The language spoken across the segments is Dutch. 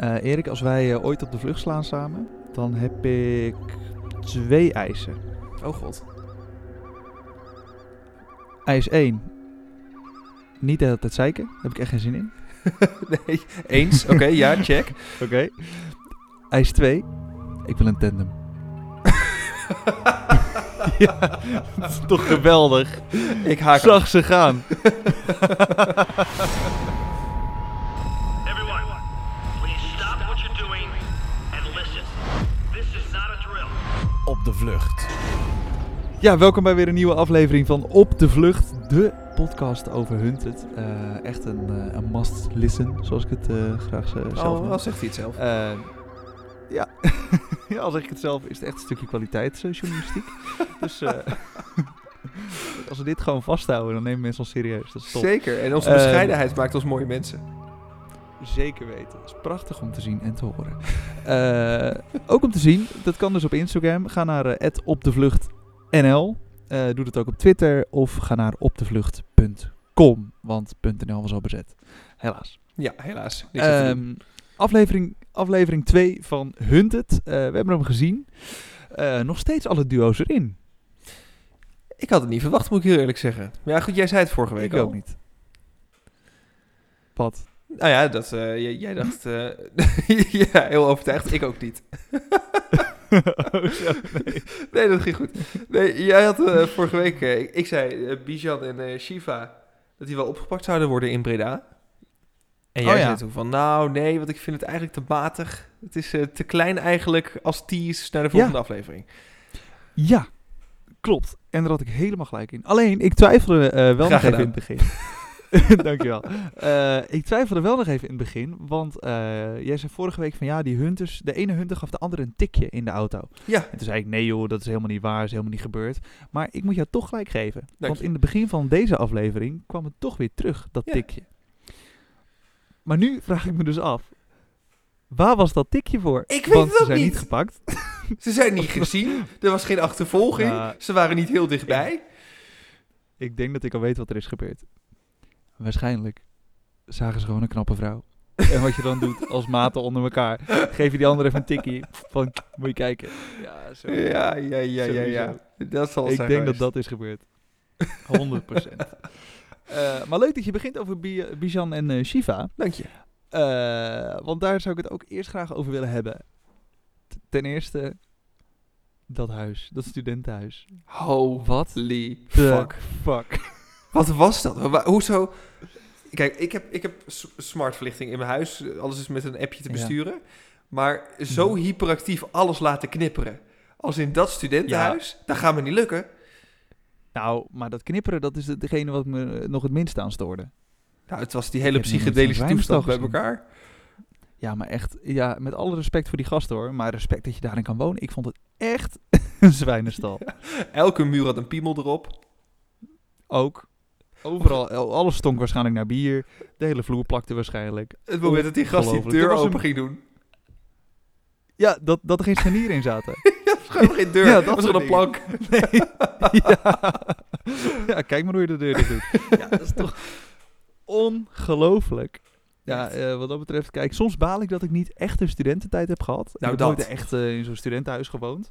Eh, Erik, als wij eh, ooit op de vlucht slaan samen, dan heb ik twee eisen. Oh god. Eis 1. Niet de hele tijd zeiken. Daar heb ik echt geen zin in. nee, eens. Oké, ja, check. Oké. Eis 2. Ik wil een tandem. ja, dat is toch geweldig. Ik haak. Zag ze gaan. Op de vlucht. Ja, welkom bij weer een nieuwe aflevering van Op de Vlucht, de podcast over Hunted. Eh, echt een, eh, een must listen, zoals ik het eh, graag zelf Oh, noem. al zegt hij het zelf. Eh, ja. ja, al zeg ik het zelf, is het echt een stukje kwaliteitsjournalistiek. dus eh, als we dit gewoon vasthouden, dan nemen mensen ons serieus. Dat is top. Zeker. En onze bescheidenheid maakt ons mooie mensen. Zeker weten. Het is prachtig om te zien en te horen. Eh, ook om te zien, dat kan dus op Instagram. Ga naar eh, @opdevluchtnl. Eh doe dat ook op Twitter of ga naar opdevlucht.com, want .nl was al bezet. Helaas. Ja, helaas. Ehm, aflevering, aflevering 2 van Hunted. We hebben hem gezien. Nog steeds alle duo's erin. ik had het niet verwacht, moet ik heel eerlijk zeggen. Maar ja, goed, jij zei het vorige week Ik al. ook niet. Wat? Nou ja, dat, eh, jij, dacht... eh, ja, heel overtuigd. Ik ook niet. oh, zo, nee. Nee, dat ging goed. Nee, jij had eh, vorige week... ik, ik zei Bijan en Shiva... dat die wel opgepakt zouden worden in Breda. En jij Oh ja. zei toen van... Nou, nee, want ik vind het eigenlijk te matig. Het is te klein eigenlijk als tease naar de volgende aflevering. Ja, klopt. En daar had ik helemaal gelijk in. Alleen, ik twijfelde wel Graag nog even in het begin. Dankjewel. Eh ik twijfelde wel nog even in het begin, want eh, jij zei vorige week van ja, die hunters, de ene hunter gaf de andere een tikje in de auto. Ja, En toen zei ik, nee joh, dat is helemaal niet waar, is helemaal niet gebeurd. Maar ik moet jou toch gelijk geven. want je. in het begin van deze aflevering kwam het toch weer terug, dat Ja. tikje. Maar nu vraag ik me dus af, waar was dat tikje voor? Ik weet want het ze zijn niet niet. gepakt. Ze zijn niet gezien. Er was geen achtervolging. Ja. Ze waren niet heel dichtbij. Ik denk dat ik al weet wat er is gebeurd. Waarschijnlijk zagen ze gewoon een knappe vrouw. En wat je dan doet als maten onder elkaar, geef je die andere even een tikkie van, moet je kijken. Ja, zo. Ja, ja, ja, ja, ja. Dat zal Ik zijn denk dat geweest. dat is gebeurd. 100% Eh, maar leuk dat je begint over Bi- Bijan en eh, Shiva. Dank je. Eh, want daar zou ik het ook eerst graag over willen hebben. T- Ten eerste, dat huis, dat studentenhuis. Holy Wat Fuck. fuck. Wat was dat? Wa- Hoezo? Kijk, ik heb, ik heb s- smartverlichting in mijn huis. Alles is met een appje te besturen. Maar zo Mhm. hyperactief alles laten knipperen. Als in dat studentenhuis, dat gaat me niet lukken. Nou, maar dat knipperen, dat is degene wat me eh, nog het minst aan stoorde. Nou, het was die hele heb nog nooit psychedelische zo'n toestand bij elkaar. Ja, maar echt, ja, met alle respect voor die gasten hoor. Maar respect dat je daarin kan wonen. Ik vond het echt een zwijnenstal. Elke muur had een piemel erop. Ook. Overal, al- alles stonk waarschijnlijk naar bier. De hele vloer plakte waarschijnlijk. Het moment dat die gast die deur open een- ging doen. Ja, dat, dat er geen scharnieren in zaten. Ja, gewoon geen deur. Ja, dat was gewoon een plank. Nee. ja. ja, kijk maar hoe je de deur dicht doet. Ja, dat is toch ongelooflijk. Ja, eh, wat dat betreft, kijk, soms baal ik dat ik niet echt een studententijd heb gehad. Nou, ik heb nooit dat. echt eh, in zo'n studentenhuis gewoond.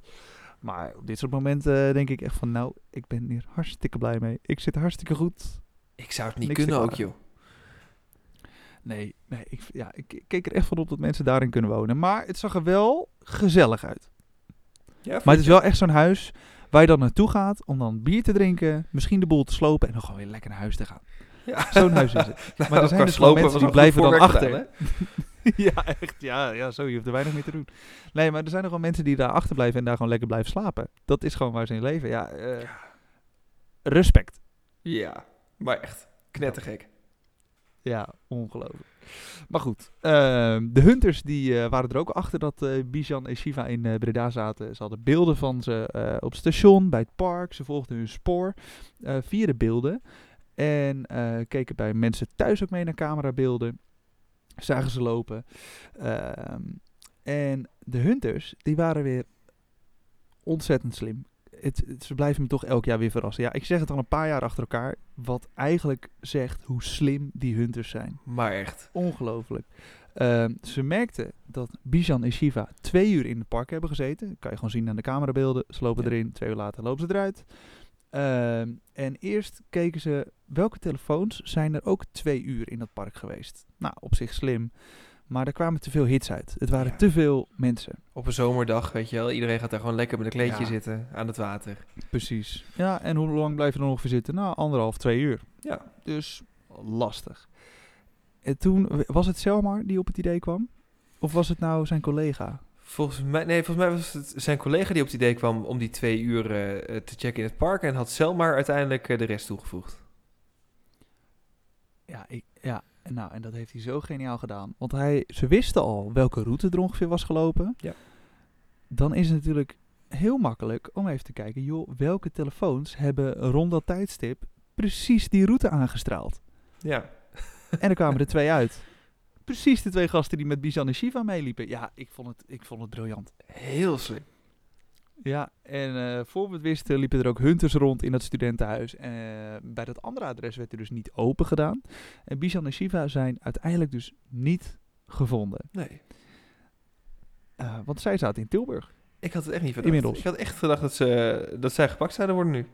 Maar op dit soort momenten eh, denk ik echt van, nou, ik ben hier hartstikke blij mee. Ik zit hartstikke goed. Ik zou het niet Niks kunnen ook, joh. Nee, nee ik, ja, ik, ik keek er echt van op dat mensen daarin kunnen wonen. Maar het zag er wel gezellig uit. Ja, Maar het is wel echt zo'n huis waar je dan naartoe gaat om dan bier te drinken, misschien de boel te slopen en dan gewoon weer lekker naar huis te gaan. Ja. Zo'n huis is het. Nou, Maar er zijn dus slopen mensen die blijven dan achter. gedaan? ja, echt. Ja, ja, zo. Je hoeft er weinig meer te doen. Nee, maar er zijn nog wel mensen die daar achterblijven en daar gewoon lekker blijven slapen. Dat is gewoon waar ze in leven. Ja, eh, respect. Ja, maar echt. Knettergek. Ja, ongelooflijk. Maar goed, ehm, de hunters die eh, waren er ook achter dat eh Bijan en Shiva in Breda zaten. Ze hadden beelden van ze op het station, bij het park. Ze volgden hun spoor via de beelden. En keken bij mensen thuis ook mee naar camerabeelden. Zagen ze lopen. Ehm, en de hunters, die waren weer ontzettend slim. Het, het- ze blijven me toch elk jaar weer verrassen. Ja, ik zeg het al een paar jaar achter elkaar. Wat eigenlijk zegt hoe slim die hunters zijn. Maar echt. Ongelooflijk. Ehm, ze merkten dat Bijan en Shiva twee uur in het park hebben gezeten. Dat kan je gewoon zien aan de camerabeelden. Ze lopen Ja. erin, twee uur later lopen ze eruit. Ehm, en eerst keken ze welke telefoons zijn er ook twee uur in dat park geweest. Nou, op zich slim. Maar er kwamen te veel hits uit. Het waren Ja. te veel mensen. Op een zomerdag, weet je wel. Iedereen gaat daar gewoon lekker met een kleedje Ja. zitten aan het water. Precies. Ja, en hoe lang blijf je er ongeveer zitten? Nou, anderhalf, twee uur. Ja. Dus lastig. En toen, was het Selmar die op het idee kwam? Of was het nou zijn collega? Volgens mij, nee, volgens mij was het zijn collega die op het idee kwam om die twee uur eh, te checken in het park. En had Selmar uiteindelijk eh, de rest toegevoegd. Ja, ik, en nou, en dat heeft hij zo geniaal gedaan. Want hij, ze wisten al welke route er ongeveer was gelopen. Ja. Dan is het natuurlijk heel makkelijk om even te kijken, joh, welke telefoons hebben rond dat tijdstip precies die route aangestraald. Ja. En er kwamen er twee uit. Precies de twee gasten die met Bizan en Shiva meeliepen. Ja, ik vond het, ik vond het briljant. Heel slim. Ja, en eh, voor we het wisten liepen er ook hunters rond in dat studentenhuis. Eh, bij dat andere adres werd er dus niet open gedaan. En Bizan en Shiva zijn uiteindelijk dus niet gevonden. Nee. Eh, want zij zaten in Tilburg. Ik had het echt niet verdacht. Inmiddels. Ik had echt gedacht dat, ze, dat zij gepakt zouden worden nu.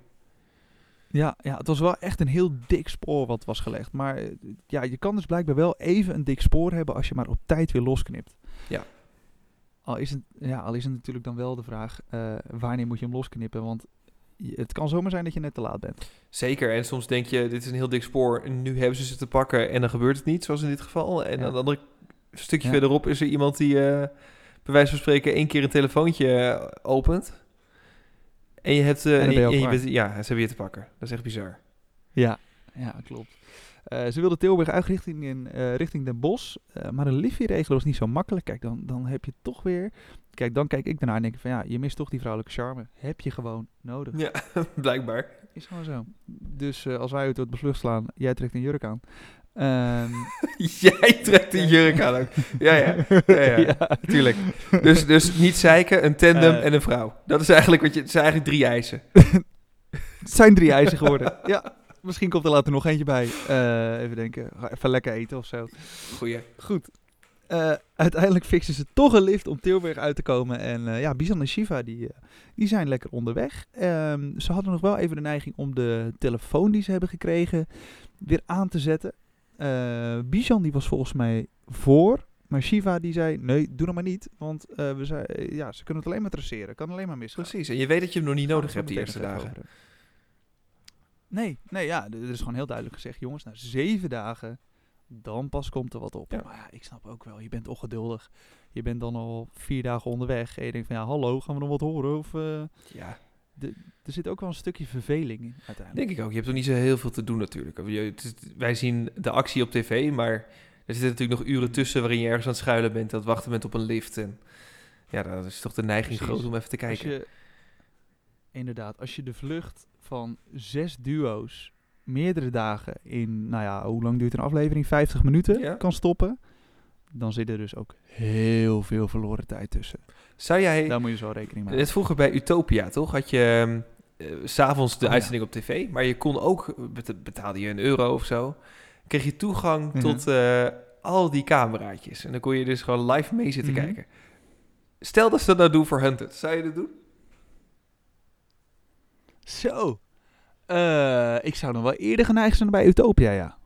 Ja, ja, het was wel echt een heel dik spoor wat was gelegd. Maar ja, je kan dus blijkbaar wel even een dik spoor hebben als je maar op tijd weer losknipt. Ja. Al is het, ja, al is het natuurlijk dan wel de vraag, eh, wanneer moet je hem losknippen? Want het kan zomaar zijn dat je net te laat bent. Zeker. En soms denk je, dit is een heel dik spoor. En nu hebben ze ze te pakken en dan gebeurt het niet, zoals in dit geval. En Ja. aan het andere stukje Ja. verderop is er iemand die, eh bij wijze van spreken, één keer een telefoontje eh, opent. En je hebt... En dan je en bent- ja, ze hebben je te pakken. Dat is echt bizar. Ja, ja klopt. Eh, ze wilden Tilburg uit richting, in, eh, richting Den Bosch. eh, maar een liftje regelen was niet zo makkelijk. Kijk, dan, dan heb je toch weer... Kijk, dan kijk ik daarna en denk ik van ja, je mist toch die vrouwelijke charme. Heb je gewoon nodig. Ja, blijkbaar. Is gewoon zo. Dus als wij het beslucht slaan, jij trekt een jurk aan. Ehm, Jij trekt een jurk aan ook. Ja, ja. Ja, ja. Tuurlijk. Dus, dus niet zeiken, een tandem en een vrouw. Dat is eigenlijk wat je... Het zijn eigenlijk drie eisen. Het zijn drie eisen geworden. ja, misschien komt er later nog eentje bij. Eh, even denken. Even lekker eten of zo. Goeie. Goed. Eh, uiteindelijk fixen ze toch een lift om Tilburg uit te komen. En eh, ja, Bizan en Shiva die, die zijn lekker onderweg. Ehm, ze hadden nog wel even de neiging om de telefoon die ze hebben gekregen weer aan te zetten. Bizan die was volgens mij voor. Maar Shiva die zei, nee, doe dat maar niet. Want we zei, ja, ze kunnen het alleen maar traceren. Kan alleen maar misgaan. Precies. En je weet dat je hem nog niet nodig hebt die eerste dagen. over Nee, nee, ja, er is gewoon heel duidelijk gezegd, jongens, na zeven dagen, dan pas komt er wat op. Ja. Maar ja, ik snap ook wel, je bent ongeduldig. Je bent dan al vier dagen onderweg en je denkt van, ja, hallo, gaan we nog wat horen? Of, eh, Ja, er zit ook wel een stukje verveling in, uiteindelijk. denk ik ook. Je hebt toch niet zo heel veel te doen natuurlijk. Wij zien de actie op tv, maar er zitten natuurlijk nog uren tussen waarin je ergens aan het schuilen bent, het wachten bent op een lift. En ja, dan is toch de neiging Precies. groot om even te Als kijken. je, inderdaad, als je de vlucht van zes duo's meerdere dagen in, nou ja, hoe lang duurt een aflevering? 50 minuten Ja. kan stoppen. Dan zit er dus ook heel veel verloren tijd tussen. Zou jij... Daar moet je zo rekening mee Net vroeger bij Utopia, toch? Had je ehm, eh, s s'avonds de Oh, ja. uitzending op tv, maar je kon ook, bet- betaalde je een euro of zo, kreeg je toegang Mhm. tot eh, al die cameraatjes. En dan kon je dus gewoon live mee zitten Mhm. kijken. Stel dat ze dat nou doen voor Hunted, zou je dat doen? Zo. Eh, ik zou nog wel eerder geneigd zijn bij Utopia, ja.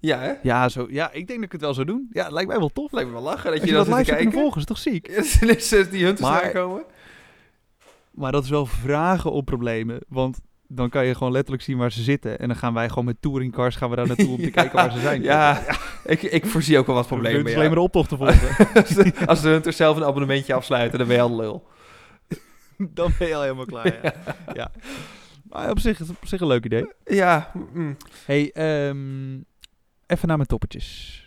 Ja, hè? Ja, zo, ja, ik denk dat ik het wel zou doen. Ja, het lijkt mij wel tof. Lijkt me wel lachen dat je, je dat live zou kunnen kijken. volgen, is toch ziek? Ja, dus, die Hunters Maar- aankomen. Maar dat is wel vragen op problemen. Want dan kan je gewoon letterlijk zien waar ze zitten. En dan gaan wij gewoon met touringcars gaan we daar naartoe om te Ja, kijken waar ze zijn. Ja, Ik, ik voorzie ook wel wat problemen. Het is ja. alleen maar de optocht te volgen. als, de, als de Hunters zelf een abonnementje afsluiten, dan ben je al lul. dan ben je al helemaal klaar, ja. ja. Maar op zich, op zich een leuk idee. Ja, mm, hey, ehm, even naar mijn toppetjes.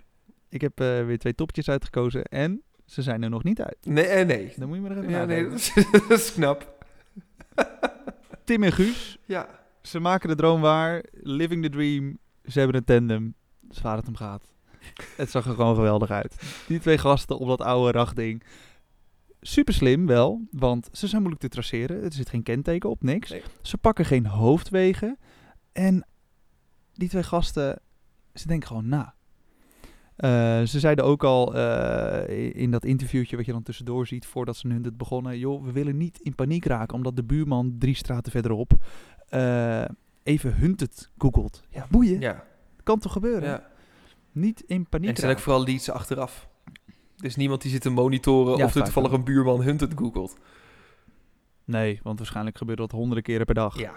Ik heb eh, weer twee toppetjes uitgekozen en ze zijn er nog niet uit. nee, eh, nee. Dan moet je maar even Ja, nee, dat is, dat is knap. Tim en Guus, Ja, ze maken de droom waar. Living the dream. Ze hebben een tandem. Dat is waar het om gaat. Het zag er gewoon geweldig uit. Die twee gasten op dat oude rachtding. Super slim wel, want ze zijn moeilijk te traceren. Er zit geen kenteken op, niks. Nee. Ze pakken geen hoofdwegen. En die twee gasten, ze denken gewoon na. Eh, ze zeiden ook al eh, in dat interviewtje wat je dan tussendoor ziet voordat ze hun het begonnen. Joh, we willen niet in paniek raken omdat de buurman drie straten verderop eh, even Hunted googelt. Ja, boeien. Ja, Kan toch gebeuren? ja. Niet in En paniek het zijn ook vooral leads achteraf. Dus niemand die zit te monitoren Ja, of er toevallig wel. een buurman Hunted googelt. Nee, want waarschijnlijk gebeurt dat honderden keren per dag. Ja.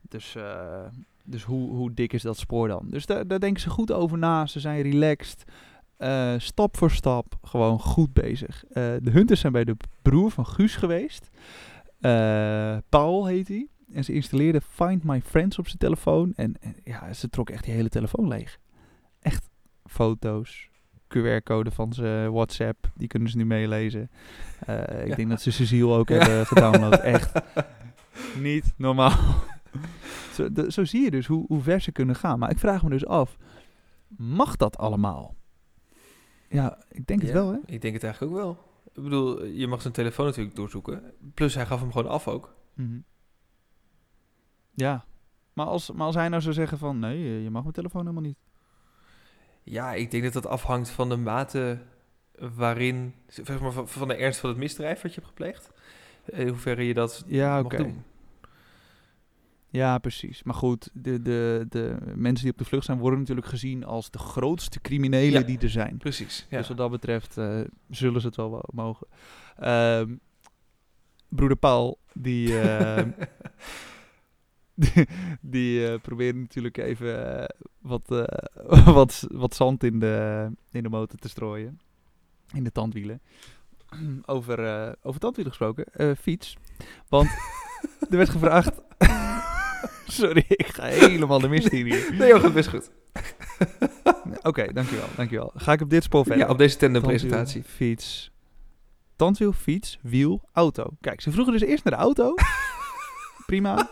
Dus, eh, dus hoe, hoe dik is dat spoor dan? Dus daar, daar denken ze goed over na. Ze zijn relaxed. Eh, stap voor stap. Gewoon goed bezig. Eh, de Hunters zijn bij de broer van Guus geweest. Paul heet hij. En ze installeerden Find My Friends op zijn telefoon. En, en ja, ze trok echt die hele telefoon leeg. Echt foto's. QR-code van zijn WhatsApp. Die kunnen ze nu meelezen. Eh, ik Ja. denk dat ze Cecile ook Ja. hebben gedownload. Echt niet normaal. zo, de- zo zie je dus hoe, hoe ver ze kunnen gaan. Maar ik vraag me dus af, mag dat allemaal? Ja, ik denk het wel, hè? Ik denk het eigenlijk ook wel. Ik bedoel, je mag zijn telefoon natuurlijk doorzoeken. Plus hij gaf hem gewoon af ook. Mhm. Ja, maar als, maar als hij nou zou zeggen van... nee, je mag mijn telefoon helemaal niet. Ja, ik denk dat dat afhangt van de mate waarin, zeg maar, van- de ernst van het misdrijf wat je hebt gepleegd. In hoeverre je dat Ja, mag oké. doen. Ja, precies. Maar goed, de, de, de mensen die op de vlucht zijn... worden natuurlijk gezien als de grootste criminelen Ja. die er zijn. Precies. Ja. Dus wat dat betreft eh, zullen ze het wel wo- mogen. Ehm, broeder Paul, die, ehm, die, die eh, probeerde natuurlijk even eh, wat, eh, wat, wat zand in de, in de motor te strooien. In de tandwielen. over, over tandwielen gesproken, fiets. Want er werd gevraagd... Sorry, ik ga helemaal de mist in hier. Nee, joh, gaat best goed. Oké, dankjewel, dankjewel. Ga ik op dit spoor verder. Ja, op deze Tandwiel, tandempresentatie. Fiets. Tandwiel, fiets, wiel, auto. Kijk, ze vroegen dus eerst naar de auto. Prima.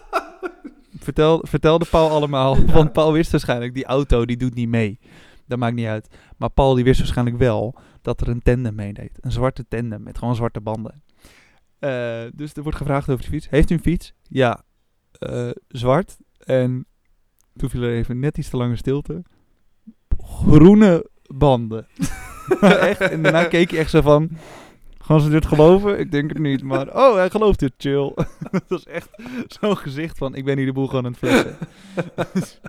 Vertel, vertelde Paul allemaal. Want Paul wist waarschijnlijk, die auto die doet niet mee. Dat maakt niet uit. Maar Paul die wist waarschijnlijk wel dat er een tandem meedeed. Een zwarte tandem met gewoon zwarte banden. Eh, dus er wordt gevraagd over de fiets. Heeft u een fiets? Ja. Eh, zwart. En toen viel er even net iets te lange stilte. Groene banden. echt. En daarna keek je echt zo van... Gaan ze dit geloven? Ik denk het niet. Maar oh, hij gelooft het. Chill. dat was echt zo'n gezicht van... Ik ben hier de boel gewoon aan het flessen.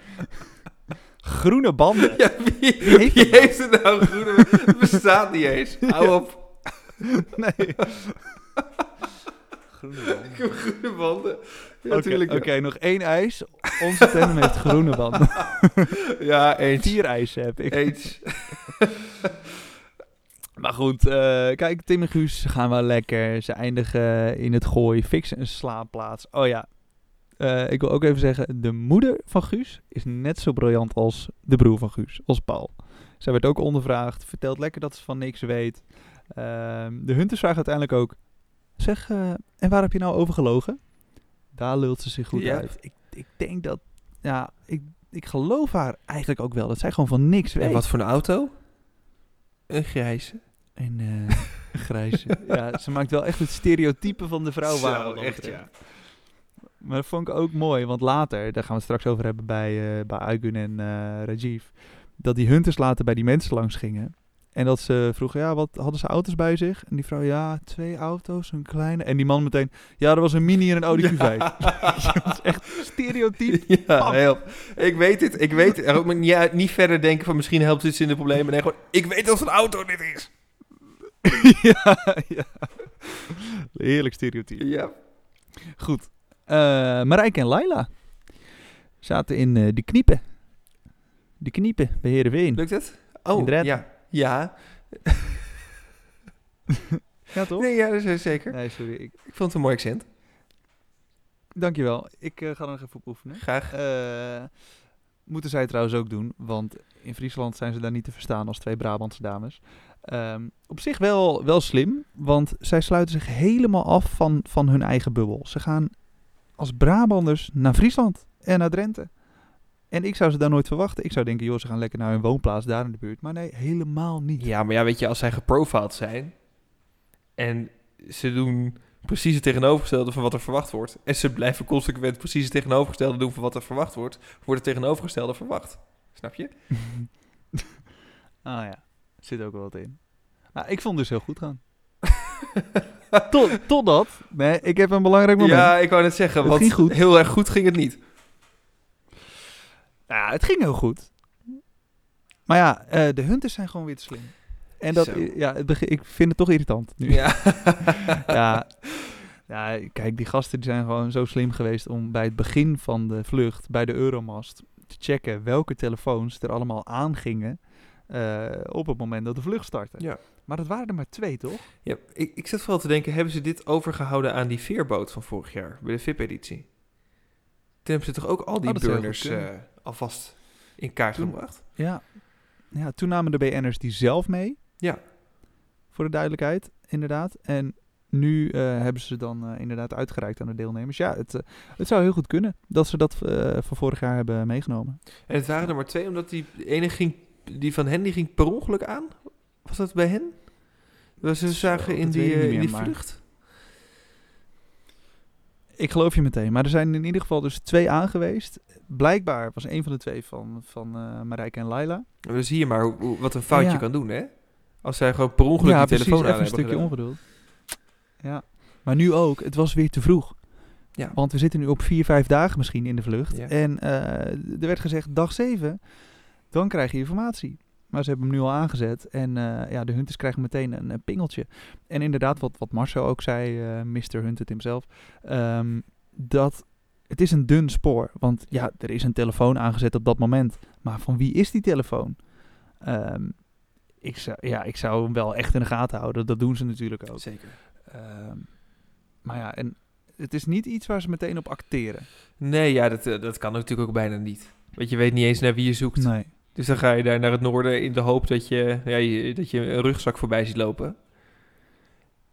Groene banden? Ja, wie, Wie heeft wie heeft het nou groene? Het bestaat niet eens. Hou op. Nee. Groene banden. Groene banden. Ja, Oké, natuurlijk. Oké, nog één ijs. Onze tandem heeft groene banden. Ja, eens. Vier eisen heb ik. Eens. Maar goed, eh, kijk, Tim en Guus gaan wel lekker. Ze eindigen in het gooi, fixen een slaapplaats. Oh ja, Eh, ik wil ook even zeggen, de moeder van Guus is net zo briljant als de broer van Guus, als Paul. Zij werd ook ondervraagd, vertelt lekker dat ze van niks weet. Ehm, de Hunters vragen uiteindelijk ook, zeg, eh, en waar heb je nou over gelogen? Daar lult ze zich goed Ja. uit. Ik, ik denk dat, ja, ik, ik geloof haar eigenlijk ook wel, dat zij gewoon van niks weet. En wat voor een auto? Een grijze. En eh grijze. ja, ze maakt wel echt het stereotype van de vrouw. Zo, dat echt, betreft. Maar dat vond ik ook mooi, want later, daar gaan we het straks over hebben bij, eh bij Aygun en eh, Rajiv, dat die hunters later bij die mensen langs gingen. En dat ze vroegen, ja, wat hadden ze auto's bij zich? En die vrouw, ja, twee auto's, een kleine. En die man meteen, ja, er was een Mini en een Audi Q5. dat is echt stereotype. Ja, heel. Ik weet het, ik weet het. Maar niet, niet verder denken van misschien helpt dit in de problemen. Nee, gewoon, ik weet voor een auto dit is. ja, ja. Heerlijk stereotype. Ja. Goed. Eh Marijke en Laila zaten in eh, de kniepen. De kniepen bij Heerenveen. Lukt het? Oh, ja. Ja. Ja, toch? Nee, ja, dat is zeker. Nee, sorry. Ik, Ik vond het een mooi accent. dankjewel. Ik eh, ga er nog even op oefenen. Graag. Moeten zij trouwens ook doen, want in Friesland zijn ze daar niet te verstaan als twee Brabantse dames. Ehm, op zich wel, wel slim, want zij sluiten zich helemaal af van, van hun eigen bubbel. Ze gaan als Brabanders naar Friesland en naar Drenthe. En ik zou ze daar nooit verwachten. Ik zou denken, joh, ze gaan lekker naar hun woonplaats daar in de buurt. Maar nee, helemaal niet. Ja, maar ja, weet je, als zij geprofiled zijn en ze doen precies het tegenovergestelde van wat er verwacht wordt, en ze blijven consequent precies het tegenovergestelde doen van wat er verwacht wordt, wordt het tegenovergestelde verwacht. Snap je? Ah ja, zit ook wel wat in. Nou, ik vond het dus heel goed gaan. Tot, totdat, nee, ik heb een belangrijk moment. Ja, ik wou net zeggen, Het want goed. heel erg goed ging het niet. Ja, het ging heel goed. Maar ja, eh, de hunters zijn gewoon weer te slim. En dat, Zo. ja, het begin- ik vind het toch irritant nu. Ja. ja, ja, kijk, die gasten die zijn gewoon zo slim geweest om bij het begin van de vlucht, bij de Euromast, te checken welke telefoons er allemaal aangingen eh, op het moment dat de vlucht startte. Ja. Maar dat waren er maar twee, toch? Ja, ik, ik zat vooral te denken, hebben ze dit overgehouden aan die veerboot van vorig jaar, bij de VIP-editie? Toen hebben ze toch ook al die Oh, burners eh, alvast in kaart Toen- gebracht? Ja. ja, toen namen de BN'ers die zelf mee. Ja. Voor de duidelijkheid, inderdaad. En nu eh, hebben ze dan eh, inderdaad uitgereikt aan de deelnemers. Ja, het, eh, het zou heel goed kunnen dat ze dat van vorig jaar hebben meegenomen. En het waren er maar twee, omdat die ene ging, die van hen, die ging per ongeluk aan. Was dat bij hen? Was ze zagen in die, in die vlucht? Ik geloof je meteen. Maar er zijn in ieder geval dus twee aangeweest. Blijkbaar was een van de twee van, van Marijke en Laila. Dan zie je maar hoe, hoe- wat een foutje Ja. kan doen, hè? Als zij gewoon per ongeluk ja, die precies. telefoon Even aan een hebben stukje gedaan. ongeduld. Ja. Maar nu ook. Het was weer te vroeg. Ja. Want we zitten nu op vier, vijf dagen misschien in de vlucht. Ja. En eh, er werd gezegd, dag 7, dan krijg je informatie. Maar ze hebben hem nu al aangezet. En eh, ja, de hunters krijgen meteen een, een pingeltje. En inderdaad, wat, wat Marcel ook zei, eh Mr. Hunted himself, ehm, dat het is een dun spoor. Want ja, er is een telefoon aangezet op dat moment. Maar van wie is die telefoon? Ehm, ik, zou, ja, ik zou hem wel echt in de gaten houden. Dat doen ze natuurlijk ook. Zeker. Ehm, maar ja, en het is niet iets waar ze meteen op acteren. Nee, ja, dat, eh, dat kan natuurlijk ook bijna niet. Want je weet niet eens naar wie je zoekt. Nee. Dus dan ga je daar naar het noorden in de hoop dat je, ja, je, dat je een rugzak voorbij ziet lopen.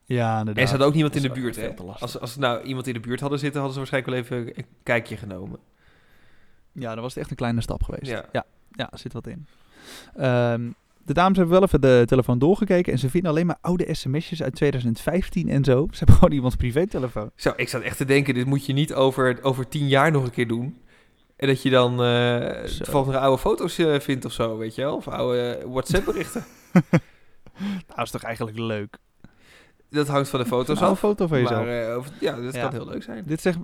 Ja, inderdaad. En ze ook niemand in de buurt, hè? Als, als nou iemand in de buurt hadden zitten, hadden ze waarschijnlijk wel even een kijkje genomen. Ja, dan was het echt een kleine stap geweest. Ja. ja, ja, zit wat in. Ehm, de dames hebben wel even de telefoon doorgekeken en ze vinden alleen maar oude sms'jes uit 2015 en zo. Ze hebben gewoon iemands privételefoon. Zo, ik zat echt te denken, dit moet je niet over, over tien jaar nog een keer doen. En dat je dan eh Zo. toevallig nog oude foto's eh, vindt of zo, weet je wel? Of oude WhatsApp-berichten. Nou, is toch eigenlijk leuk? dat hangt van de foto's Een af. foto van jezelf. Maar eh, ja, dat Ja. kan heel leuk zijn. Dit, zegt,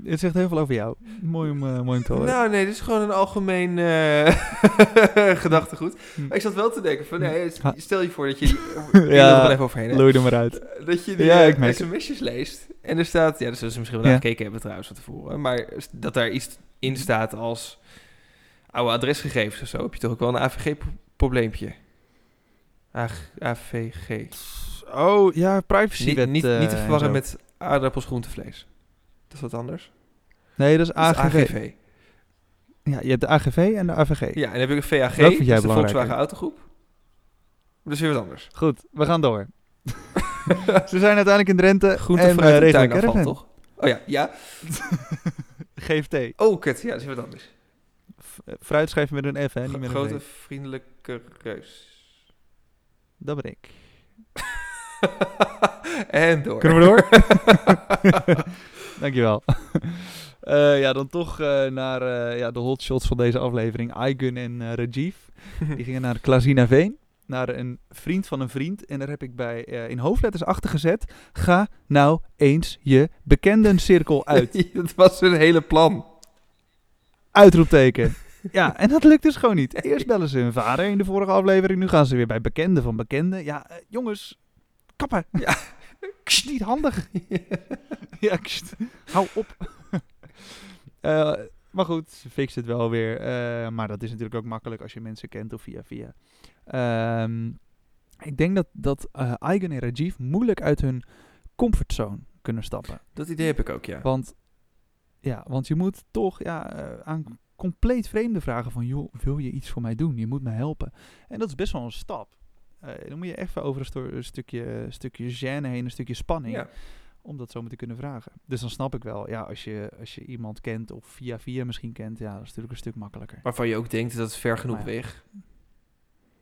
dit zegt heel veel over jou. Mooi om, eh, mooi om te horen. Nou, nee, dit is gewoon een algemeen eh gedachtegoed. Hm. Maar ik zat wel te denken van, nee, Ha. stel je voor dat je... ja. Ja, er even overheen. hè. Looi er maar uit. Dat je die Ja, ik het. sms'jes leest. En er staat, ja, dat zullen ze misschien wel Ja. naar gekeken hebben trouwens van tevoren. Maar dat daar iets in staat als oude adresgegevens of zo. Heb je toch ook wel een AVG-probleempje. AVG. Oh, ja, privacy Niet, wet, niet, eh, niet te en verwarren met aardappels, groente, vlees. Dat is wat anders. Nee, dat is Dat is AGV. Ja, je hebt de AGV en de AVG. Ja, en dan heb ik een VAG, Welke vind jij dat is de? Volkswagen Autogroep. Dat is weer wat anders. Goed, we gaan door. Ze zijn uiteindelijk in Drenthe Groente, en fruit eh, en tuinafval, toch? Oh ja, ja. GFT. Oh, kut. Ja, dat is weer wat anders. F- eh, Fruit schrijf je met een F, hè, niet met Grote, een V. vriendelijke reus. Dat ben ik. en door. Kunnen we door? Dankjewel. Eh ja, dan toch eh, naar eh, ja, de hotshots van deze aflevering. Aigun en Rajiv. Die gingen naar Klazina Veen. Naar een vriend van een vriend. En daar heb ik bij in hoofdletters achter gezet. Ga nou eens je bekendencirkel uit. dat was een hele plan. Uitroepteken. Ja, en dat lukt dus gewoon niet. Eerst bellen ze hun vader in de vorige aflevering. Nu gaan ze weer bij bekenden van bekenden. Ja, jongens, kappen. Ja, kst, niet handig. ja, kst, hou op. Eh, maar goed, ze fixt het wel weer. Eh, maar dat is natuurlijk ook makkelijk als je mensen kent of via via. Ehm, ik denk dat, dat eh Aigen en Rajiv moeilijk uit hun comfortzone kunnen stappen. Dat idee heb ik ook, ja. Want, ja, want je moet toch ja, aan compleet vreemde vragen van... joh, wil je iets voor mij doen? Je moet me helpen. En dat is best wel een stap. Eh, dan moet je even over een, sto- een stukje, stukje gêne heen, een stukje spanning... ja. om dat zo te kunnen vragen. Dus dan snap ik wel, ja, als je, als je iemand kent of via via misschien kent... ja, dat is natuurlijk een stuk makkelijker. Waarvan je ook denkt dat het ver genoeg ja. weg.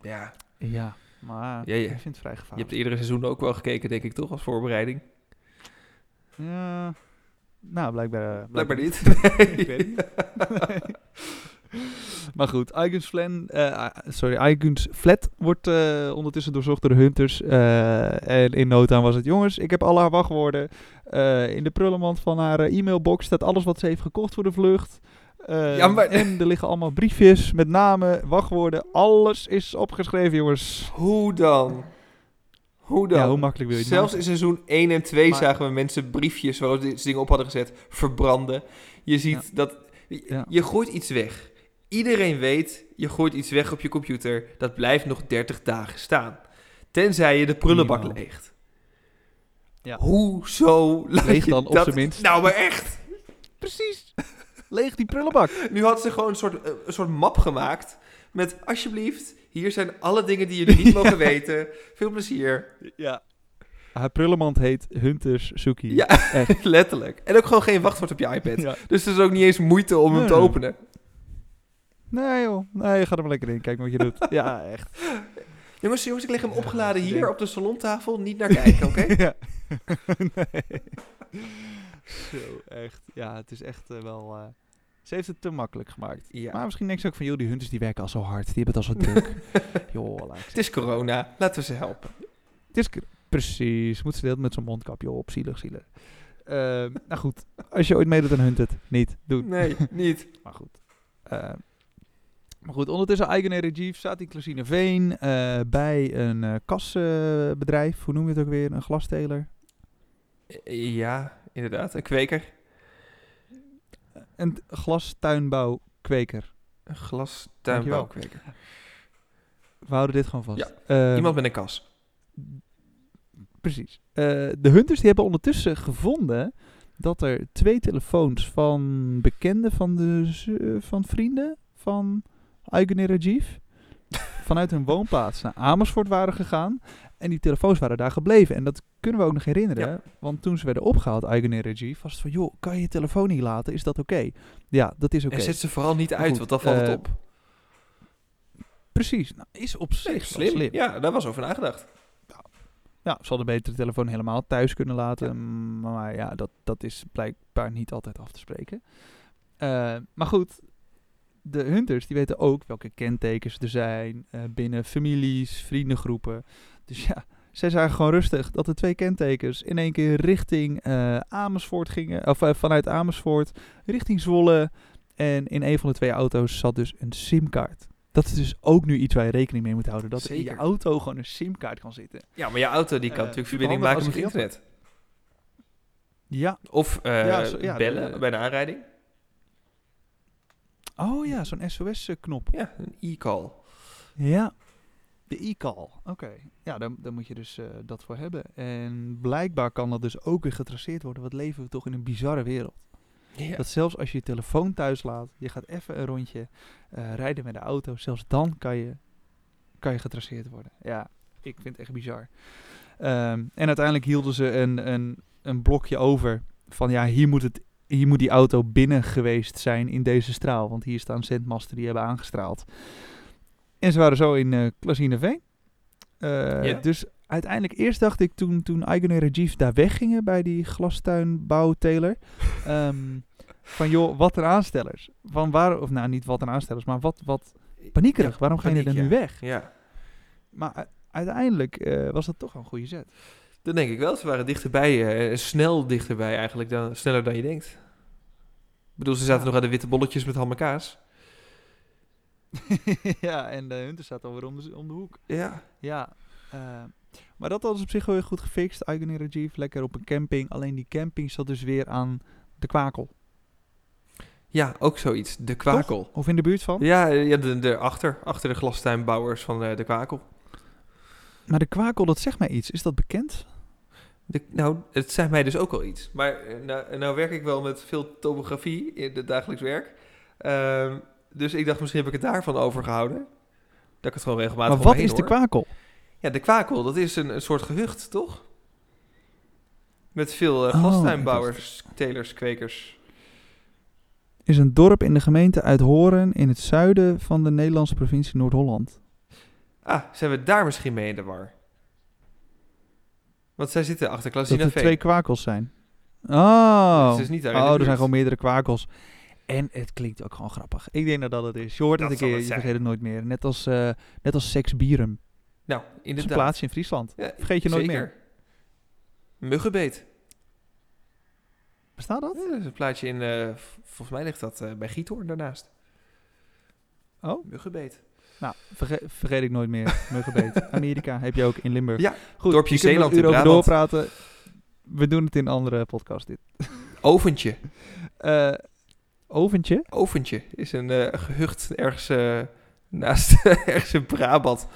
Ja, Ja, maar Ja, ja. ik vind het vrij je gevaarlijk. hebt eerdere seizoenen ook wel gekeken, denk ik, toch? Als voorbereiding. Ja, nou, blijkbaar... eh, Blijkbaar niet. Ik weet het niet. Maar goed, Iguns Flan, eh, sorry, Iguns Flat wordt eh, ondertussen doorzocht door de Hunters. eh, en in no time was het, jongens, ik heb alle haar wachtwoorden. In de prullenmand van haar e-mailbox staat alles wat ze heeft gekocht voor de vlucht. Ja, maar- En er liggen allemaal briefjes met namen, wachtwoorden. Alles is opgeschreven, jongens. Hoe dan? Hoe dan? Ja, hoe makkelijk wil je Zelfs in seizoen 1 en 2 Maar- zagen we mensen briefjes waarop ze dingen op hadden gezet verbranden. Je ziet dat... Je, Ja. je gooit iets weg. Iedereen weet, je gooit iets weg op je computer. Dat blijft nog 30 dagen staan. Tenzij je de prullenbak Minimaal. leegt. Ja. Hoezo Leeg je dan op zijn minst. Nou, maar echt. Precies. Leeg die prullenbak. Nu had ze gewoon een soort, eh, een soort map gemaakt. Met alsjeblieft, hier zijn alle dingen die jullie niet mogen weten. Veel plezier. Ja. Haar prullenmand heet Hunters Suki. Ja, Echt. letterlijk. En ook gewoon geen wachtwoord op je iPad. Ja. Dus het is ook niet eens moeite om hem te openen. Nee joh, nee, ga er maar lekker in. Kijk wat je doet. Ja, echt. Jongens, jongens, ik leg hem opgeladen hier denk- op de salontafel. Niet naar kijken, oké? ja. nee. Zo, echt. Ja, het is echt eh, wel... eh, ze heeft het te makkelijk gemaakt. Ja. Maar misschien denkt ze ook van, joh, die hunters die werken al zo hard. Die hebben het al zo druk. joh, laat Het is corona. Laten we ze helpen. Het is precies. Moet ze de hele tijd met zo'n mondkapje op. Zielig, zielig. Ehm, nou goed, als je ooit meedoet aan Hunted, niet doen. Nee, niet. Maar goed. Maar goed, ondertussen Eigen Regief staat in Klasineveen eh bij een eh kasbedrijf. Hoe noem je het ook weer? Een glasteler. Eh, Ja, inderdaad. Een kweker. Een glastuinbouwkweker. Een glastuinbouwkweker. We houden dit gewoon vast. Ja, Ehm, Iemand met een kas. Precies. De hunters die hebben ondertussen gevonden dat er twee telefoons van bekenden van, de, van vrienden van Aygun Rajiv vanuit hun woonplaats naar Amersfoort waren gegaan. En die telefoons waren daar gebleven. En dat kunnen we ook nog herinneren. Ja. Want toen ze werden opgehaald, Aygun Rajiv, was het van... joh, kan je je telefoon niet laten? Is dat oké? Ja, dat is oké. En zet ze vooral niet uit, goed, want dan valt het eh, op. Precies. Nou, is op zich Nee, slim. slim. Ja, daar was over nagedacht. Ja, ze hadden beter de telefoon helemaal thuis kunnen laten. Maar ja, dat, dat is blijkbaar niet altijd af te spreken. Eh, maar goed, de hunters die weten ook welke kentekens er zijn eh, binnen families, vriendengroepen. Dus ja, zij zagen gewoon rustig dat de twee kentekens in één keer richting eh, Amersfoort gingen. Of eh, vanuit Amersfoort richting Zwolle. En in een van de twee auto's zat dus een simkaart. Dat is dus ook nu iets waar je rekening mee moet houden. Dat in je auto gewoon een simkaart kan zitten. Ja, maar je auto die kan natuurlijk verbinding maken met internet. Ja, Of Ja, zo- ja, bellen de- bij een aanrijding. Oh ja, zo'n SOS-knop. Ja, een e-call. Ja. De e-call. Oké. Ja, daar, daar moet je dus eh, dat voor hebben. En blijkbaar kan dat dus ook weer getraceerd worden. Wat leven we toch in een bizarre wereld. Ja. Dat zelfs als je je telefoon thuis laat, je gaat even een rondje eh, rijden met de auto, zelfs dan kan je, kan je getraceerd worden. Ja, ik vind het echt bizar. Ehm, en uiteindelijk hielden ze een, een, een blokje over van ja, hier moet, het, hier moet die auto binnen geweest zijn in deze straal. Want hier staan zendmasten die hebben aangestraald. En ze waren zo in Klazineveen. Ja. Dus uiteindelijk, eerst dacht ik toen, toen Eigen en Rajiv daar weggingen bij die glastuinbouwteler. ehm, van joh, wat een aanstellers. Van waar, of nou niet wat een aanstellers, maar wat, wat paniekerig. Ja, Waarom gaan jullie er nu weg? Ja, Maar uiteindelijk eh, was dat toch een goede zet. Dat denk ik wel. Ze waren dichterbij, eh, snel dichterbij eigenlijk, dan, sneller dan je denkt. Ik bedoel, ze zaten Ja. nog aan de witte bolletjes met ham en kaas. ja, en de Hunter staat alweer om de, om de hoek. Ja. Ja, eh, maar dat was op zich wel weer goed gefixt. Eigen en Rajiv, lekker op een camping. Alleen die camping zat dus weer aan de kwakel. Ja, ook zoiets. De kwakel. Of in de buurt van. Ja, ja de, de achter, achter de glastuinbouwers van eh, de kwakel. Maar de kwakel, dat zegt mij iets. Is dat bekend? De, nou, het zei mij dus ook al iets. Maar eh, nou, nou werk ik wel met veel topografie in het dagelijks werk. Ehm, dus ik dacht, misschien heb ik het daarvan overgehouden. Dat ik het gewoon regelmatig maar wat is de kwakel? Ja, de kwakel, dat is een, een soort gehucht, toch? Met veel Oh, glastuinbouwers, telers, kwekers. Is een dorp in de gemeente Uithoren in het zuiden van de Nederlandse provincie Noord-Holland. Ah, zijn we daar misschien mee in de war? Want zij zitten achter Dat Klasina er twee kwakels zijn. Oh, Dus het is niet oh er zijn gewoon meerdere kwakels. En het klinkt ook gewoon grappig. Ik denk dat dat het is. Je hoort Dat het een keer, je vergeet het nooit meer. Net als, eh net als Sex Bierum. Nou, Dat is een inderdaad. plaatsje in Friesland. Ja, Vergeet je nooit zeker. meer. Muggenbeet. Bestaat dat? Ja, dat is een plaatje in, eh, volgens mij ligt dat eh, bij Giethoorn daarnaast. Oh, Muggenbeet. Nou, verge- vergeet ik nooit meer. Muggenbeet. Amerika heb je ook in Limburg. Ja, Goed, dorpje Zeeland in Brabant. doorpraten. We doen het in een andere podcast dit. Oventje. Eh, oventje? Oventje is een eh, gehucht ergens eh, naast ergens in Brabant.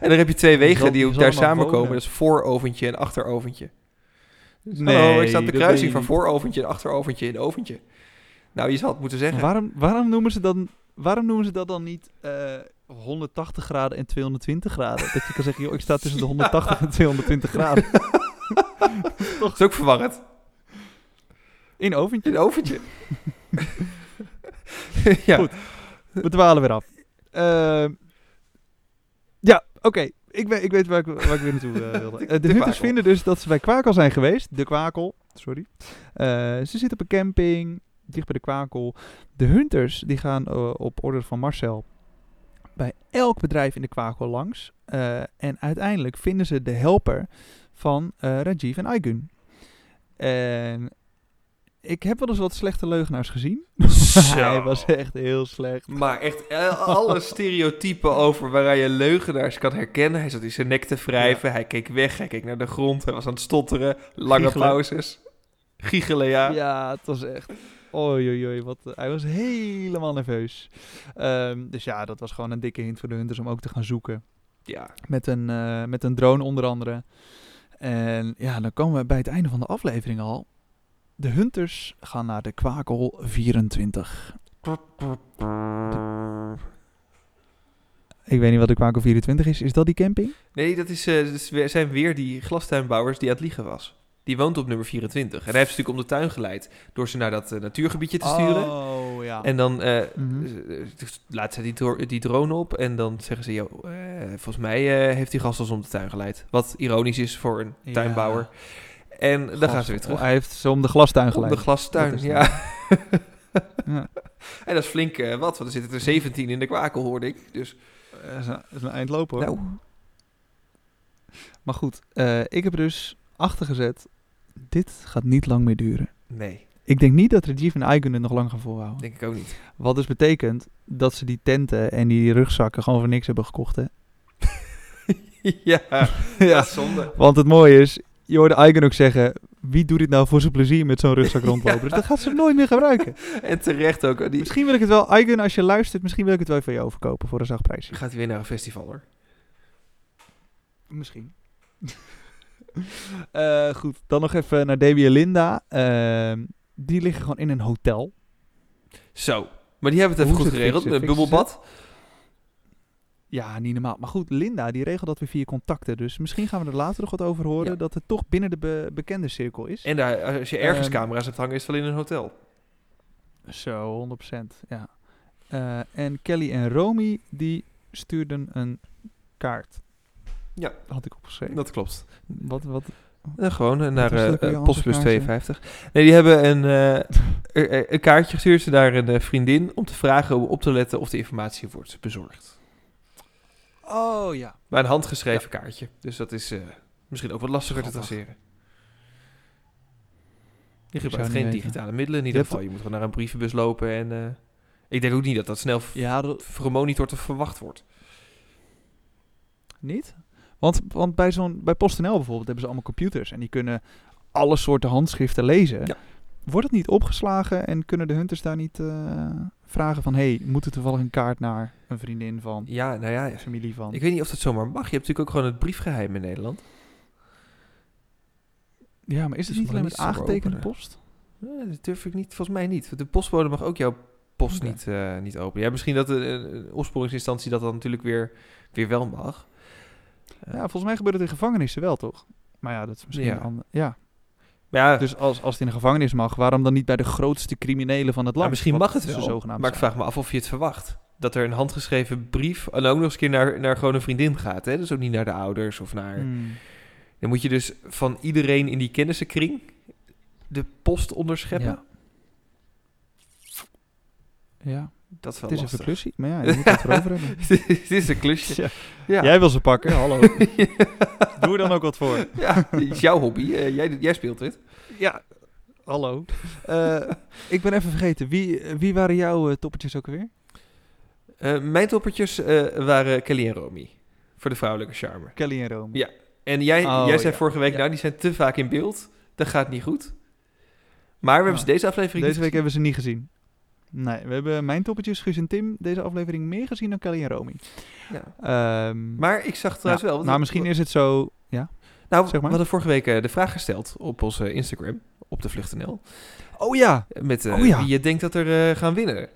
en dan heb je twee wegen zal- die ook daar samenkomen. Dat is vooroventje en achteroventje. Dus, Nee, hallo, ik sta op de kruising van vooroventje en achteroventje in oventje. Nou, je zal het moeten zeggen. Waarom, waarom, noemen ze dan, waarom noemen ze dat dan niet eh, 180 graden en 220 graden? Dat je kan zeggen, joh, ik sta tussen de 180 en 220 graden. Dat is ook verwarrend. In oventje. In oventje. ja. Goed. We dwalen weer af. Ehm, ja, oké. Ik, weet, ik weet waar ik, waar ik weer naartoe eh, wilde. De- Eh, de de vinden dus dat ze bij Kwakel zijn geweest. De Kwakel, sorry. Eh, ze zitten op een camping, dicht bij de Kwakel. De hunters die gaan eh, op order van Marcel bij elk bedrijf in de Kwakel langs. Eh, en uiteindelijk vinden ze de helper van eh, Rajiv en Aigun. En ik heb wel eens wat slechte leugenaars gezien. Hij was echt heel slecht. Maar echt alle stereotypen over waaraan je leugenaars kan herkennen. Hij zat in zijn nek te wrijven, hij keek weg, hij keek naar de grond, hij was aan het stotteren. Lange Giechelen. pauzes. Giechelen, ja. Ja, het was echt. Oei, oei, oei, wat, eh, hij was helemaal nerveus. Ehm, dus ja, dat was gewoon een dikke hint voor de hunters om ook te gaan zoeken. Ja. Met een, eh, met een drone onder andere. En ja, dan komen we bij het einde van de aflevering al. De hunters gaan naar de Kwakel 24. Ik weet niet wat de Kwakel 24 is. Is dat die camping? Nee, dat, is, weer- zijn weer die glastuinbouwers die aan het liegen was. Die woont op nummer 24. En hij heeft ze natuurlijk om de tuin geleid door ze naar dat eh, natuurgebiedje te sturen. Oh, ja. En dan eh, Mhm. eh, dus laat ze die, dro- die drone op en dan zeggen ze... Eh, volgens mij eh, heeft die gast ons om de tuin geleid. Wat ironisch is voor een Ja. tuinbouwer. En dan gaan ze weer terug. Hij heeft ze om de glastuin geleid. de glastuin, ja. Ja. En dat is flink eh, wat, want er zitten er 17 in de kwakel, hoorde ik. Dus Dat is een, dat is een eindloop hoor. nou, Maar goed, eh, ik heb er dus achter gezet. Dit gaat niet lang meer duren. nee, Ik denk niet dat Rajiv en Aigun het nog lang gaan volhouden. denk ik ook niet. Wat dus betekent dat ze die tenten en die rugzakken gewoon voor niks hebben gekocht. Hè? ja, ja. zonde. Want het mooie is, je hoorde Aigun ook zeggen... Wie doet dit nou voor zijn plezier met zo'n rugzak rondlopen? Dus dat gaat ze nooit meer gebruiken. En terecht ook. Die Misschien wil ik het wel, Aigun, als je luistert... Misschien wil ik het wel van je overkopen voor een zacht prijsje. gaat weer naar een festival, hoor. Misschien. Eh, goed, dan nog even naar Debbie en Linda. Ehm, die liggen gewoon in een hotel. Zo, maar die hebben het even Hoe goed geregeld. fixen, Een fixen ze bubbelbad. Ja, niet normaal. Maar goed, Linda die regelt dat weer via contacten. Dus misschien gaan we er later nog wat over horen. Ja. Dat het toch binnen de be- bekende cirkel is. En daar, als je ergens Ehm, camera's hebt hangen, is het wel in een hotel. Zo, 100%. Ja. Eh, en Kelly en Romy die stuurden een kaart. Ja. Had ik opgeschreven. Dat klopt. Wat, wat? Ja, gewoon eh, naar eh, eh, Postbus Amsterdam 52. Nee, die hebben een, eh, een kaartje gestuurd ze naar een eh, vriendin om te vragen om op te letten of de informatie wordt bezorgd. Oh ja. Maar een handgeschreven kaartje. Dus dat is eh, misschien ook wat lastiger te traceren. Je gebruikt geen weten. digitale middelen in ieder geval. Je moet gewoon naar een brievenbus lopen en... eh, ik denk ook niet dat dat snel Ja, dat, gemonitord of verwacht wordt. Niet? Want, want bij, zo'n, bij PostNL bijvoorbeeld hebben ze allemaal computers en die kunnen alle soorten handschriften lezen. Ja. Wordt het niet opgeslagen en kunnen de hunters daar niet eh, vragen van... hey, moet er toevallig een kaart naar een vriendin van, Ja, nou ja, familie van? ik weet niet of dat zomaar mag. Je hebt natuurlijk ook gewoon het briefgeheim in Nederland. ja, maar is het Dus niet alleen met aangetekende post? Dat durf ik niet, volgens mij niet. Want De postbode mag ook jouw post niet, eh, niet openen. Ja, misschien dat de een opsporingsinstantie dat dan natuurlijk weer, weer wel mag. Ja, volgens mij gebeurt het in gevangenissen wel, toch? Maar ja, dat is misschien Ja. een ander... Ja, ja, dus als, als het in een gevangenis mag, waarom dan niet bij de grootste criminelen van het land? misschien Wat mag het wel. zogenaamd Maar ik vraag me af of je het verwacht. Dat er een handgeschreven brief en ook nog eens een keer naar, naar gewoon een vriendin gaat. Hè? Dus ook niet naar de ouders of naar... Hmm. Dan moet je dus van iedereen in die kennissenkring de post onderscheppen. Ja. Ja, Dat is wel het is lastig. klusje, maar ja, je moet het erover hebben. Dit is een klusje. Ja. Ja. Jij wil ze pakken, hallo. Doe er dan ook wat voor. Ja, het is jouw hobby. Eh, jij, jij speelt dit. Ja, hallo. Eh, ik ben even vergeten, wie, wie waren jouw eh, toppertjes ook alweer? Mijn toppertjes waren Kelly en Romy. Voor de vrouwelijke charme. Kelly en Rome. Ja. En jij, Oh, jij zei ja. vorige week, nou die zijn te vaak in beeld. Dat gaat niet goed. Maar we hebben Ah. ze deze aflevering Deze week hebben we ze niet gezien. Nee, we hebben mijn toppertjes, Guus en Tim, deze aflevering meer gezien dan Kelly en Romy. Ja. Ehm, Maar ik zag trouwens wel... nou, want- nou, misschien is het zo... Ja. Nou, zeg maar. we hadden vorige week eh, de vraag gesteld op onze Instagram, op de Vlucht.nl. Oh ja. Met eh, Oh ja. wie je denkt dat er eh, gaan winnen.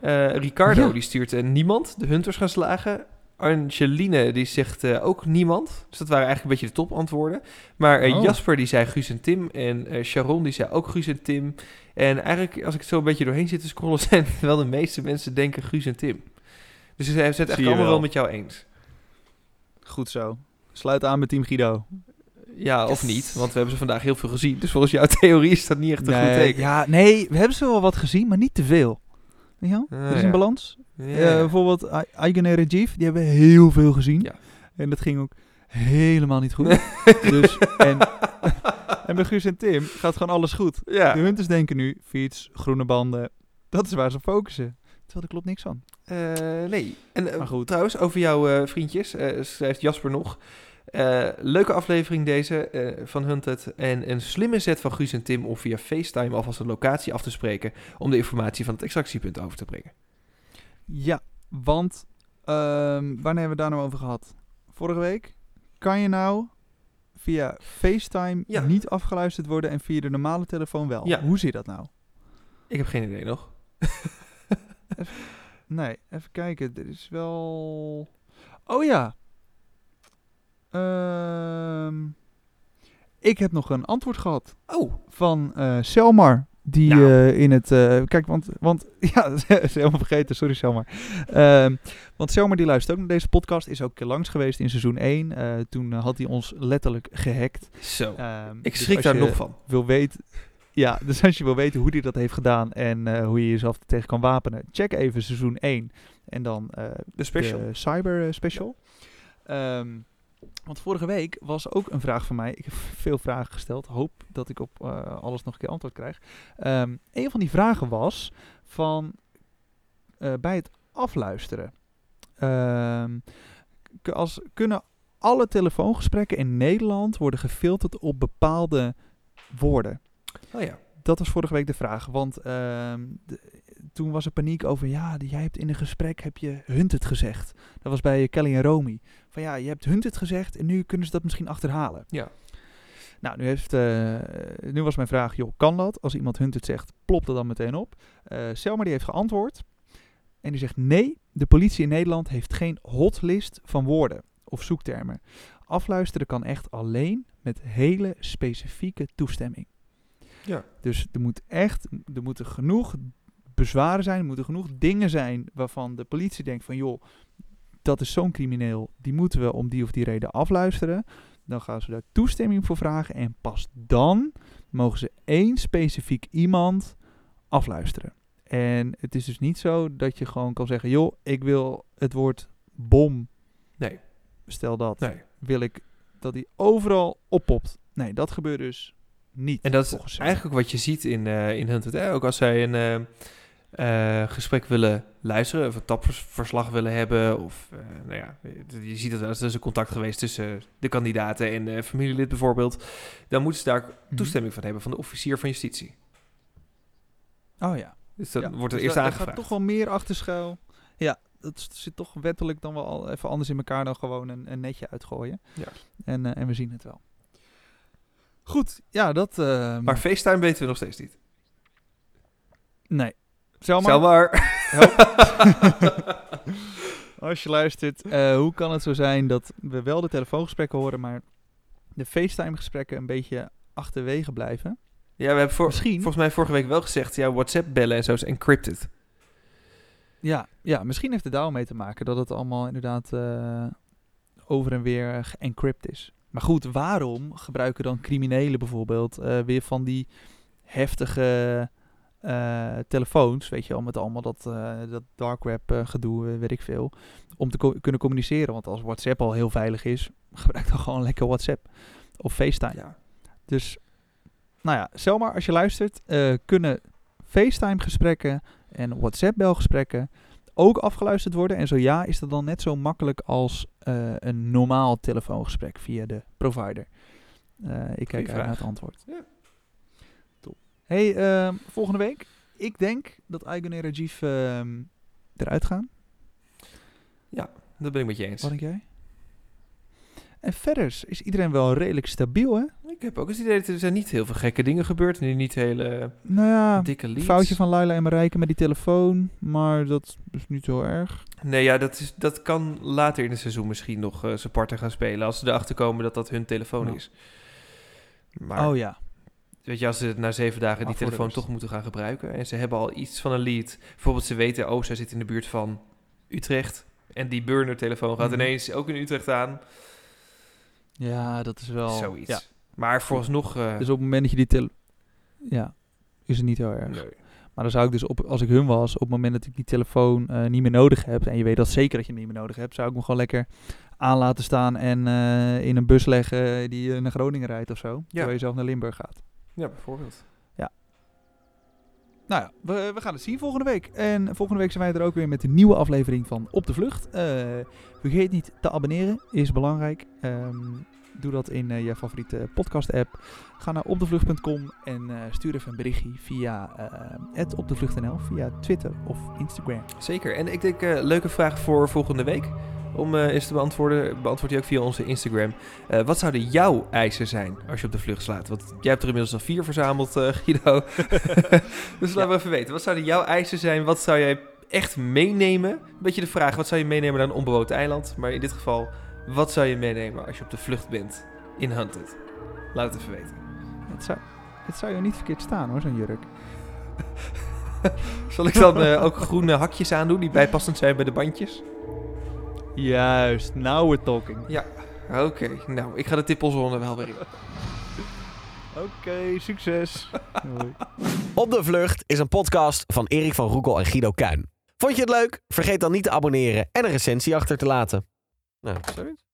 Eh, Ricardo Ja. die stuurt niemand, de Hunters gaan slagen. Angeline die zegt eh, ook niemand. Dus dat waren eigenlijk een beetje de topantwoorden. Maar eh, Oh. Jasper die zei Guus en Tim. En eh, Sharon die zei ook Guus en Tim. En eigenlijk als ik zo een beetje doorheen zit te scrollen... zijn wel de meeste mensen denken Guus en Tim. Dus ze zijn het je allemaal wel wel. met jou eens. Goed zo. Sluit aan met Team Guido. Ja, of niet. Want we hebben ze vandaag heel veel gezien. Dus volgens jouw theorie is dat niet echt een goed teken. Ja, nee, we hebben ze wel wat gezien, maar niet te veel. Weet je wel? Ah, er is ja. een balans. Eh, bijvoorbeeld Aigen en Rajiv, die hebben heel veel gezien. Ja. En dat ging ook helemaal niet goed. dus, en, en bij Guus en Tim gaat gewoon alles goed. ja. De Hunters denken nu, fiets, groene banden. Dat is waar ze focussen. Terwijl er klopt niks van. Eh, nee. En eh, Maar goed. trouwens, over jouw eh, vriendjes, schrijft Jasper nog. Eh, leuke aflevering deze eh, van Hunted. En een slimme zet van Guus en Tim om via FaceTime alvast een locatie af te spreken. om de informatie van het extractiepunt over te brengen. Ja, want ehm, wanneer hebben we het daar nou over gehad? Vorige week? Kan je nou via FaceTime Ja. niet afgeluisterd worden en via de normale telefoon wel? Ja. Hoe zit dat nou? Ik heb geen idee nog. Nee, even kijken. Er is wel... Oh ja. Ehm, ik heb nog een antwoord gehad Oh, van eh Selmar. Die Nou. eh, in het... eh, kijk, want... want ja, is helemaal vergeten. Sorry, Selmar. Ehm, want Selmar die luistert ook naar deze podcast. Is ook langs geweest in seizoen 1. Eh, toen had hij ons letterlijk gehackt. zo. Ehm, ik dus schrik daar nog van. Wil weten... Ja, dus als je wil weten hoe hij dat heeft gedaan en hoe je jezelf er tegen kan wapenen, check even seizoen 1 en dan De special. de cyber special. Ehm, want vorige week was ook een vraag van mij. Ik heb veel vragen gesteld. Hoop dat ik op eh, alles nog een keer antwoord krijg. Ehm, een van die vragen was van eh, bij het afluisteren. Ehm, als, kunnen alle telefoongesprekken in Nederland worden gefilterd op bepaalde woorden? Oh ja. Dat was vorige week de vraag. Want ehm, de- toen was er paniek over... Ja, jij hebt in een gesprek heb je Hunted gezegd. Dat was bij Kelly en Romy. Van ja, je hebt Hunted gezegd... en nu kunnen ze dat misschien achterhalen. Ja. Nou, nu, heeft, eh, nu was mijn vraag... joh, kan dat? Als iemand Hunted zegt, plopt er dan meteen op. Eh Selma die heeft geantwoord. En die zegt... nee, de politie in Nederland heeft geen hotlist van woorden... of zoektermen. Afluisteren kan echt alleen met hele specifieke toestemming. Ja. Dus er moet echt, er moeten genoeg bezwaren zijn, er moeten genoeg dingen zijn waarvan de politie denkt van joh, dat is zo'n crimineel, die moeten we om die of die reden afluisteren. Dan gaan ze daar toestemming voor vragen en pas dan mogen ze één specifiek iemand afluisteren. En het is dus niet zo dat je gewoon kan zeggen, joh, ik wil het woord bom, Nee. stel dat, Nee. wil ik dat die overal oppopt. Nee, dat gebeurt dus niet. En dat is eigenlijk wat je ziet in, eh in Hunted. Ook als zij een eh, eh, gesprek willen luisteren, of een tapverslag willen hebben, of eh, nou ja, je ziet dat er is een contact geweest tussen de kandidaten en de familielid bijvoorbeeld, dan moeten ze daar Mhm. toestemming van hebben van de officier van justitie. Oh ja. Dus dan Ja, wordt er dus eerst daar aangevraagd. gaat toch wel meer achter schuil. Ja, dat zit toch wettelijk dan wel al even anders in elkaar dan gewoon een, een netje uitgooien. Ja. En, eh, en we zien het wel. Goed, ja, dat... eh, Maar FaceTime weten we nog steeds niet. nee. Selma, Stel maar. als je luistert, eh, hoe kan het zo zijn dat we wel de telefoongesprekken horen, maar de FaceTime-gesprekken een beetje achterwege blijven? Ja, we hebben voor, Misschien. volgens mij vorige week wel gezegd, ja, WhatsApp bellen en zo is encrypted. Ja, ja, misschien heeft het daar mee te maken dat het allemaal inderdaad eh, over en weer geëncrypt is. Maar goed, waarom gebruiken dan criminelen bijvoorbeeld eh, weer van die heftige eh, telefoons, weet je wel, met allemaal dat, eh, dat dark web eh, gedoe, weet ik veel, om te co- kunnen communiceren. Want als WhatsApp al heel veilig is, gebruik dan gewoon lekker WhatsApp of FaceTime. Ja. Dus, nou ja, stel maar als je luistert, kunnen FaceTime-gesprekken en WhatsApp-belgesprekken ook afgeluisterd worden? En zo ja, is dat dan net zo makkelijk als een normaal telefoongesprek via de provider? Ik kijk uit naar het antwoord. Ja. Hey, ehm, volgende week. Ik denk dat Aigun en Rajiv ehm, eruit gaan. Dat ben ik met je eens. Wat denk jij? En verder is iedereen wel redelijk stabiel, hè? Ik heb ook eens het idee dat er zijn niet heel veel gekke dingen gebeurd. Nu niet hele Nou ja, dikke leads. foutje van Laila en Marijke met die telefoon. Maar dat is niet zo erg. Nee, ja, dat, is, dat kan later in het seizoen misschien nog eh zijn parten gaan spelen. Als ze erachter komen dat dat hun telefoon Ja. is. Maar oh ja. Weet je, als ze na zeven dagen die telefoon toch moeten gaan gebruiken. En ze hebben al iets van een lead. Bijvoorbeeld ze weten, oh, zij zit in de buurt van Utrecht. En die burner telefoon gaat Mhm. ineens ook in Utrecht aan. Ja, dat is wel... Zoiets. Ja. Maar vooralsnog... eh Dus op het moment dat je die tele... Ja, is het niet heel erg. nee. Maar dan zou ik dus, op, als ik hun was, op het moment dat ik die telefoon eh, niet meer nodig heb... en je weet dat zeker dat je hem niet meer nodig hebt... zou ik hem gewoon lekker aan laten staan en eh, in een bus leggen die naar Groningen rijdt of zo. Terwijl je zelf naar Limburg gaat. Ja, bijvoorbeeld. Nou ja, we, we gaan het zien volgende week. En volgende week zijn wij er ook weer met een nieuwe aflevering van Op de Vlucht. Eh, vergeet niet te abonneren, is belangrijk. Ehm, doe dat in eh, je favoriete podcast-app. Ga naar opdevlucht.com en eh, stuur even een berichtje via uh, opdevlucht.nl, via Twitter of Instagram. Zeker. En ik denk, eh leuke vraag voor volgende week. Om eh eens te beantwoorden, beantwoord je ook via onze Instagram. Eh, wat zouden jouw eisen zijn als je op de vlucht slaat? Want jij hebt er inmiddels nog vier verzameld, eh, Guido. dus laten we even weten. Wat zouden jouw eisen zijn? Wat zou jij echt meenemen? Een beetje de vraag, wat zou je meenemen naar een onbewoond eiland? Maar in dit geval, wat zou je meenemen als je op de vlucht bent in Hunted? Laat het even weten. Het zou, het zou je niet verkeerd staan hoor, zo'n jurk. Zal ik dan eh, ook groene hakjes aandoen die bijpassend zijn bij de bandjes? Juist, now we're talking. Oké, nou, ik ga de tippelzone wel weer in. Oké, succes. Hoi. Op de Vlucht is een podcast van Erik van Roekel en Guido Kuin. Vond je het leuk? Vergeet dan niet te abonneren en een recensie achter te laten. Nou, Zoiets.